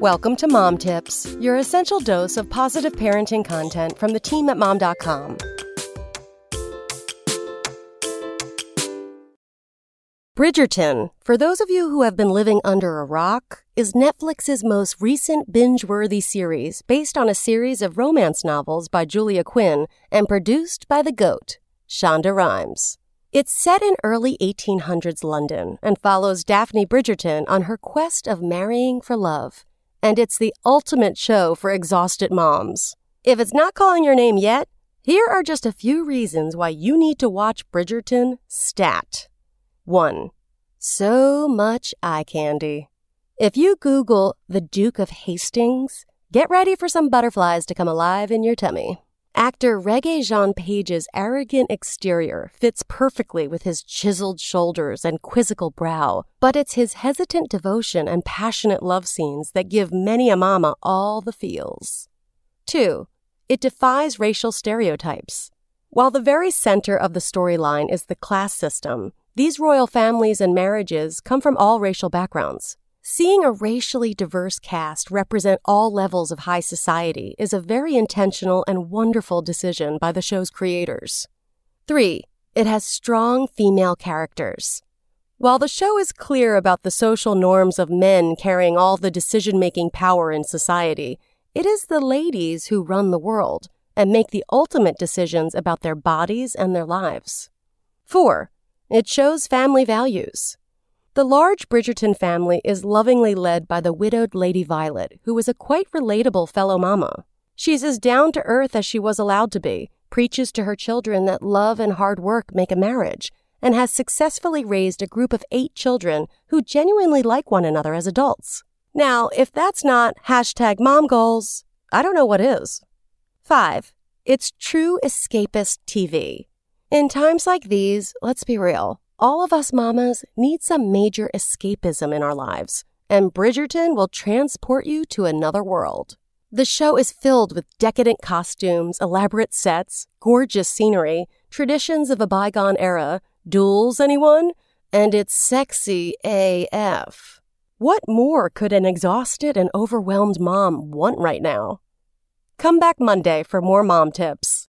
Welcome to Mom Tips, your essential dose of positive parenting content from the team at mom.com. Bridgerton, for those of you who have been living under a rock, is Netflix's most recent binge worthy series based on a series of romance novels by Julia Quinn and produced by the GOAT, Shonda Rhimes. It's set in early 1800s London and follows Daphne Bridgerton on her quest of marrying for love. And it's the ultimate show for exhausted moms. If it's not calling your name yet, here are just a few reasons why you need to watch Bridgerton stat. 1. So much eye candy. If you Google the Duke of Hastings, get ready for some butterflies to come alive in your tummy. Actor Regé-Jean Page's arrogant exterior fits perfectly with his chiseled shoulders and quizzical brow, but it's his hesitant devotion and passionate love scenes that give many a mama all the feels. 2. It defies racial stereotypes. While the very center of the storyline is the class system, these royal families and marriages come from all racial backgrounds. Seeing a racially diverse cast represent all levels of high society is a very intentional and wonderful decision by the show's creators. 3. It has strong female characters. While the show is clear about the social norms of men carrying all the decision making power in society, it is the ladies who run the world and make the ultimate decisions about their bodies and their lives. 4. It shows family values. The large Bridgerton family is lovingly led by the widowed Lady Violet, who is a quite relatable fellow mama. She's as down to earth as she was allowed to be, preaches to her children that love and hard work make a marriage, and has successfully raised a group of eight children who genuinely like one another as adults. Now, if that's not hashtag mom goals, I don't know what is. 5. It's true escapist TV. In times like these, let's be real, all of us mamas need some major escapism in our lives, and Bridgerton will transport you to another world. The show is filled with decadent costumes, elaborate sets, gorgeous scenery, traditions of a bygone era, duels, anyone? And it's sexy AF. What more could an exhausted and overwhelmed mom want right now? Come back Monday for more mom tips.